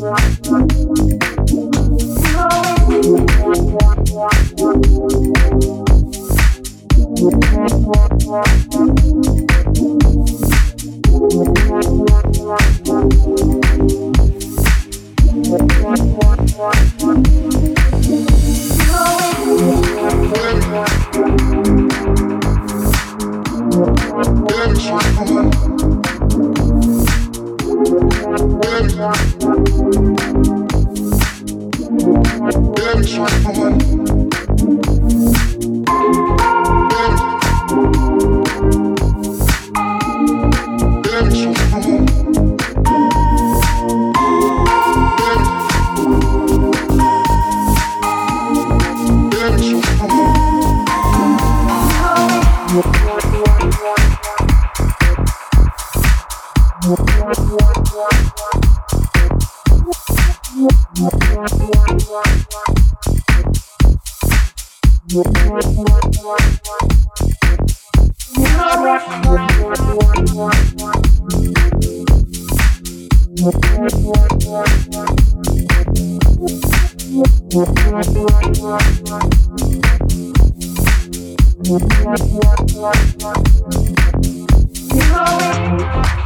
Bye. You know it.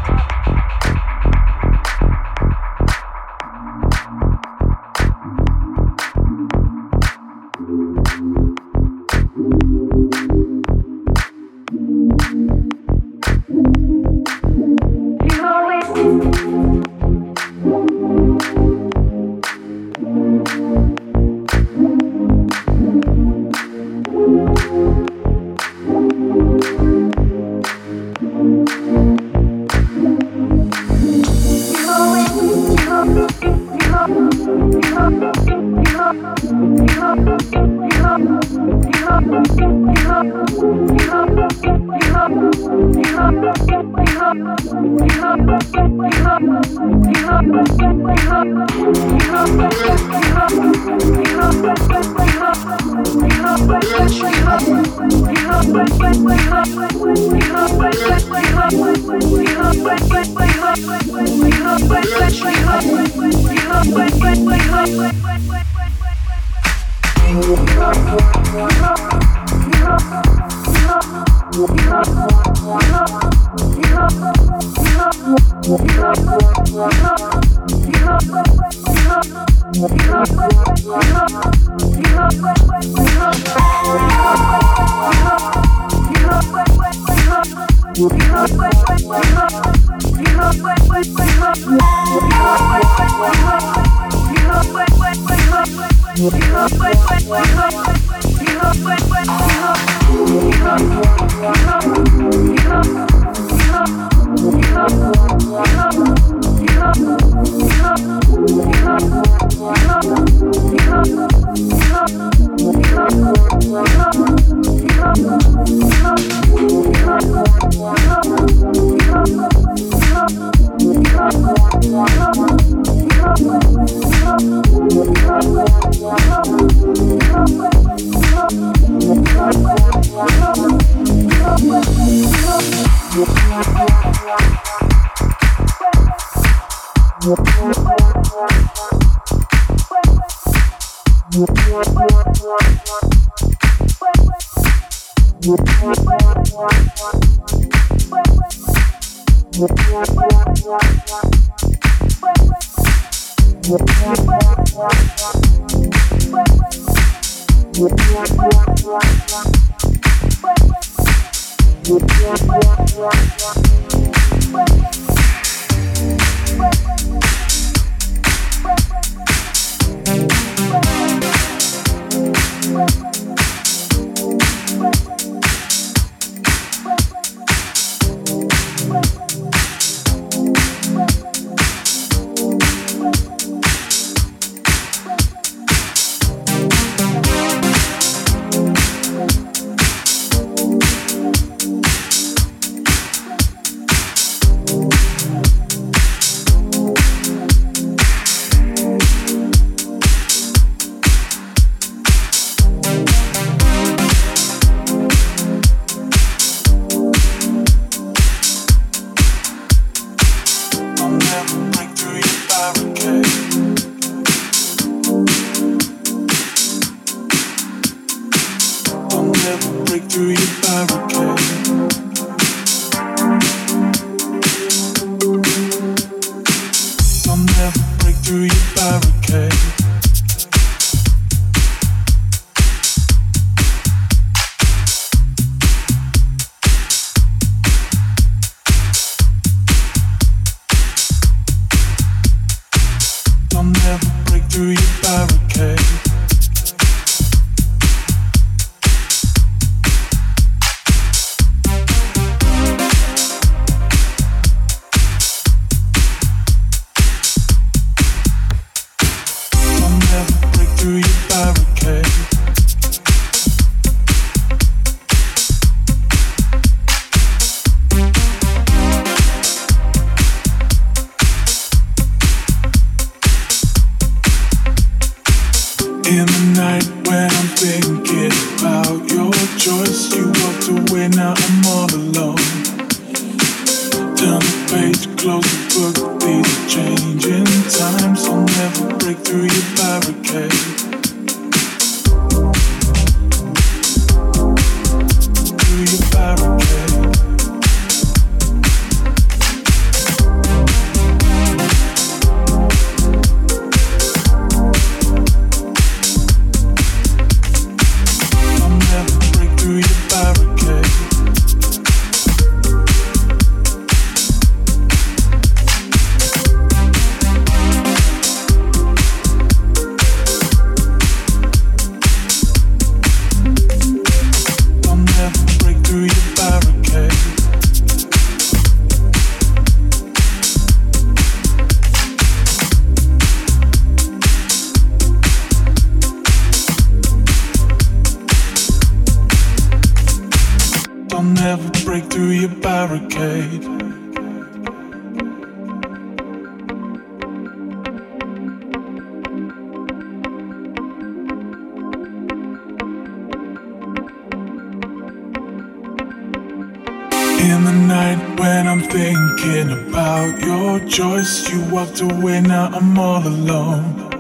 choice. You walked away, now I'm all alone.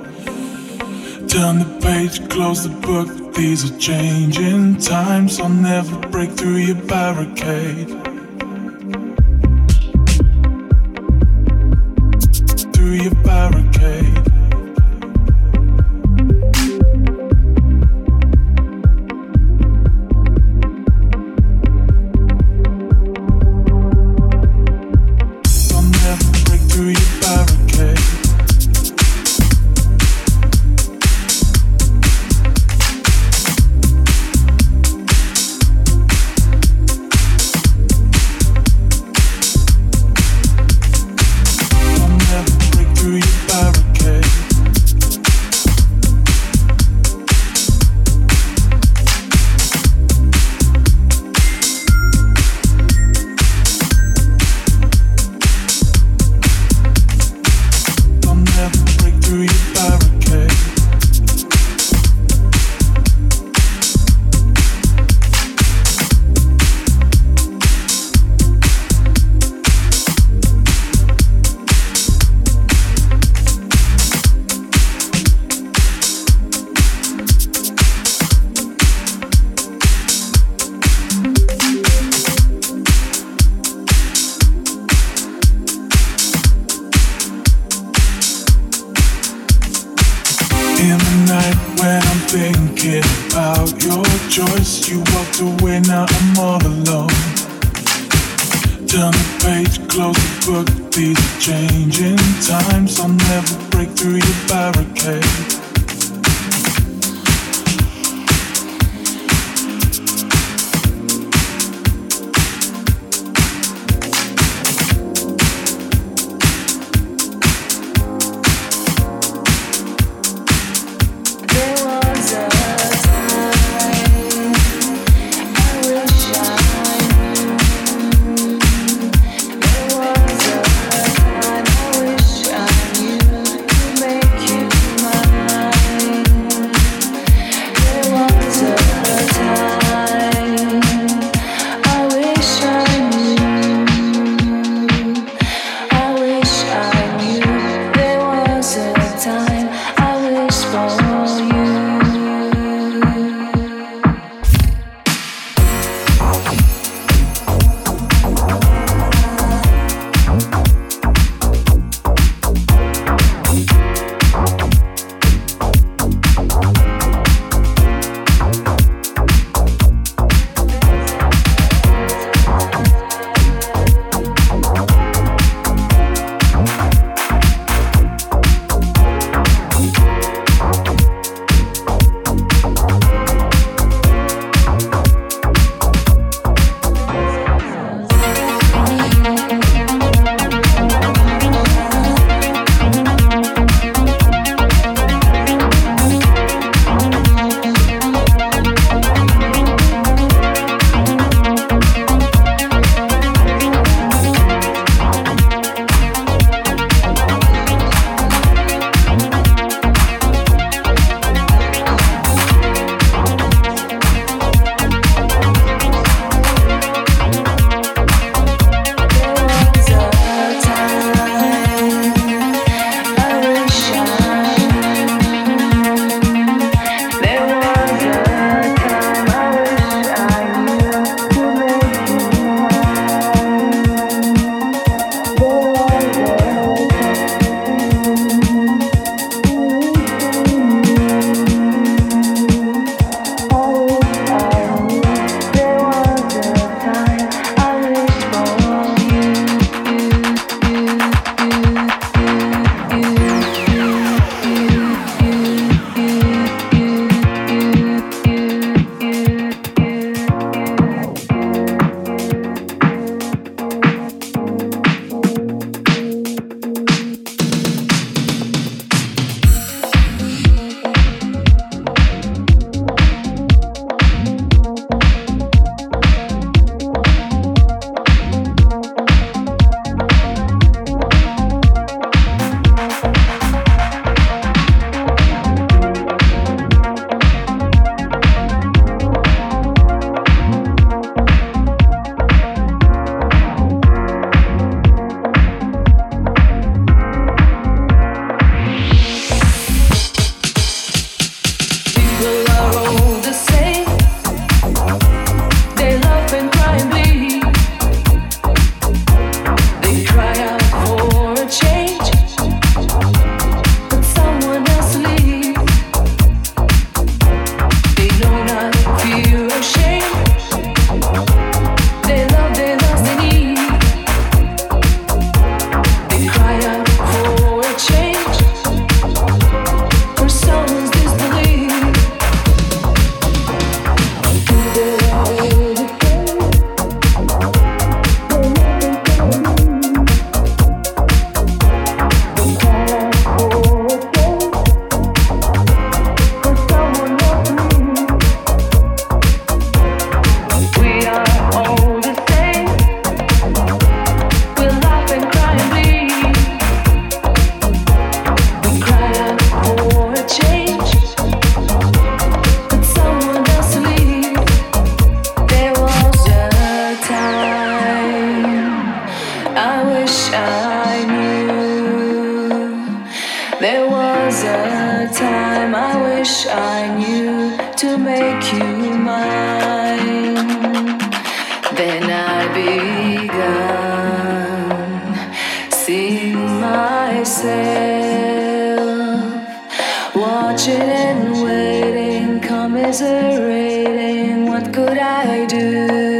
Turn the page, close the book. These are changing times. I'll never break through your barricade. Commiserating. What could I do?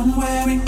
I'm wearing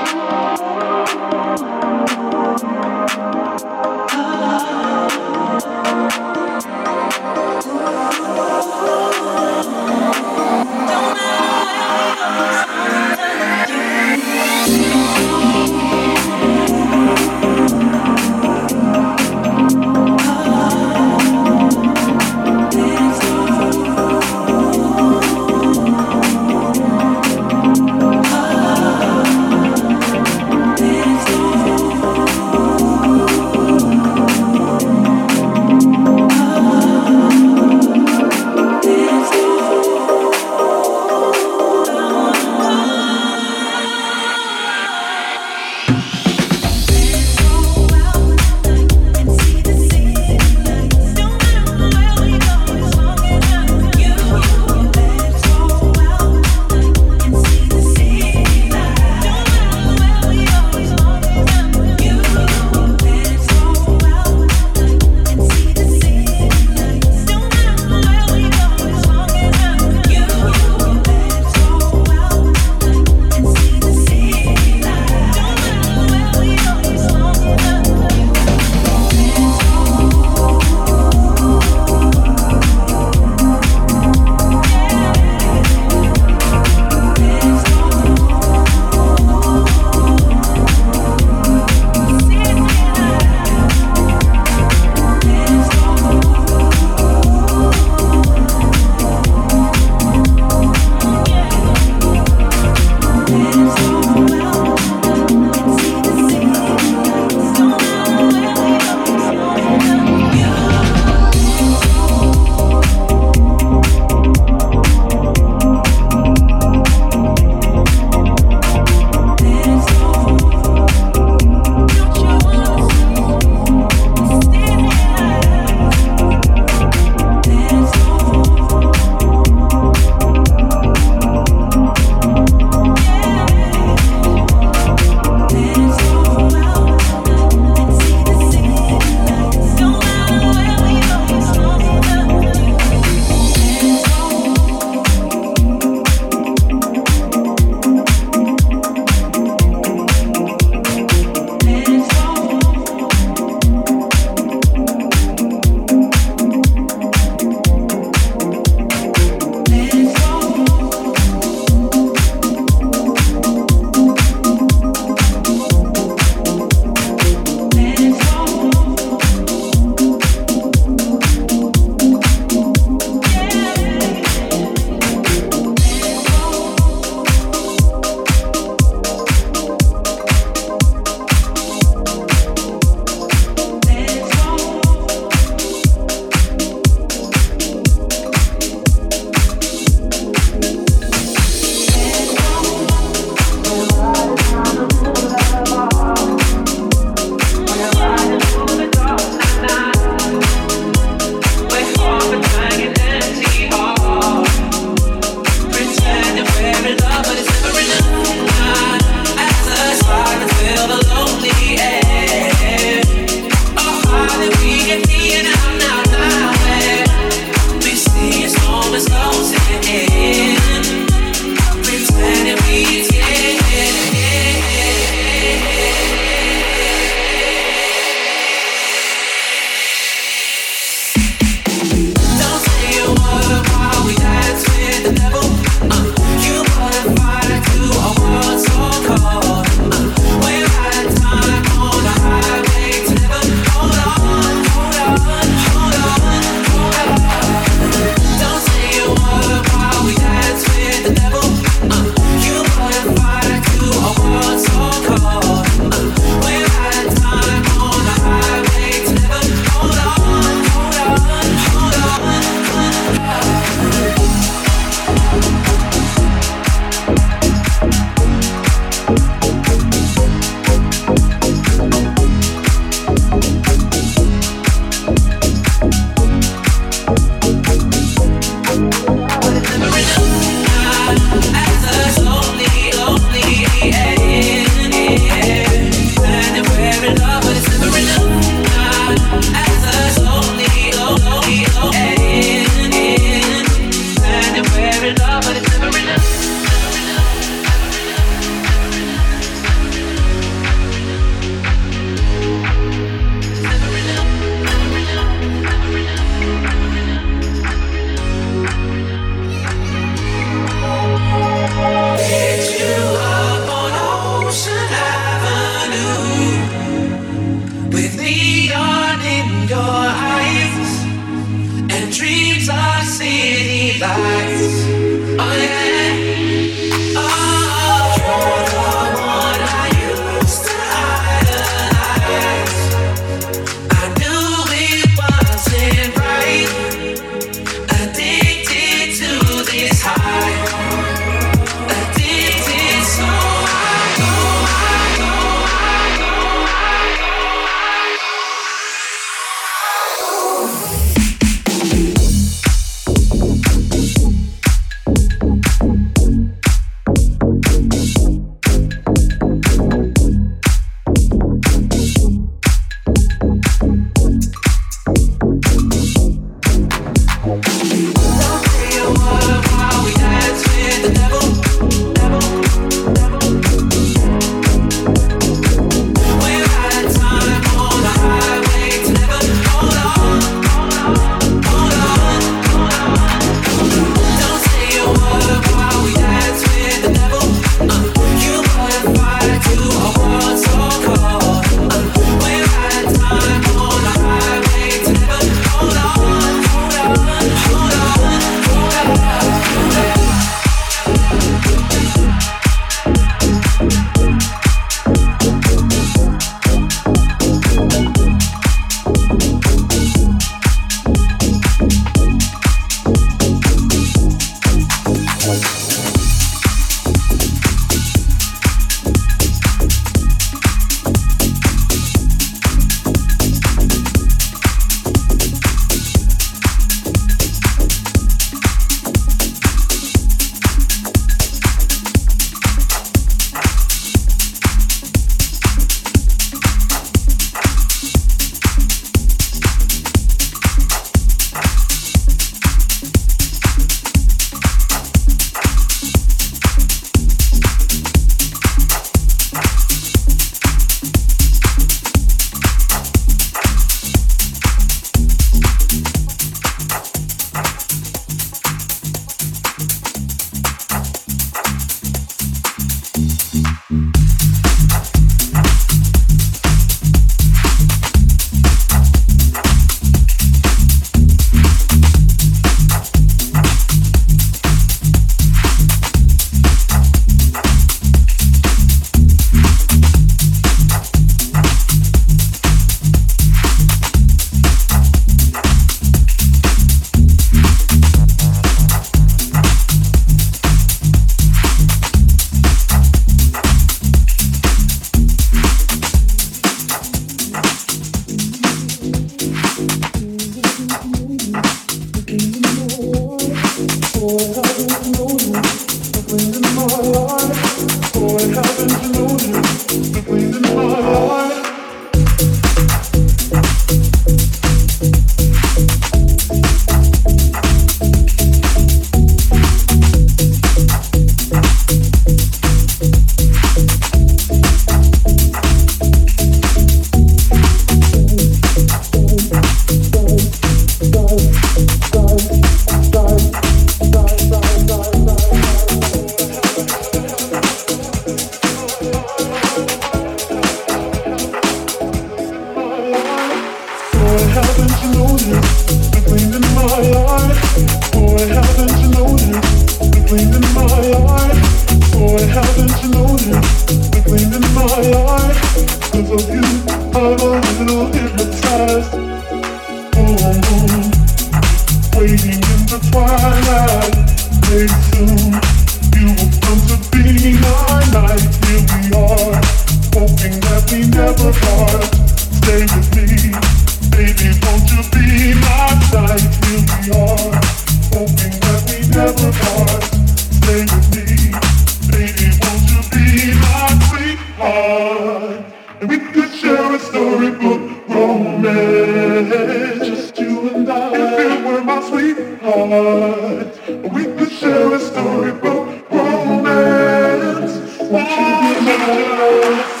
Thank you.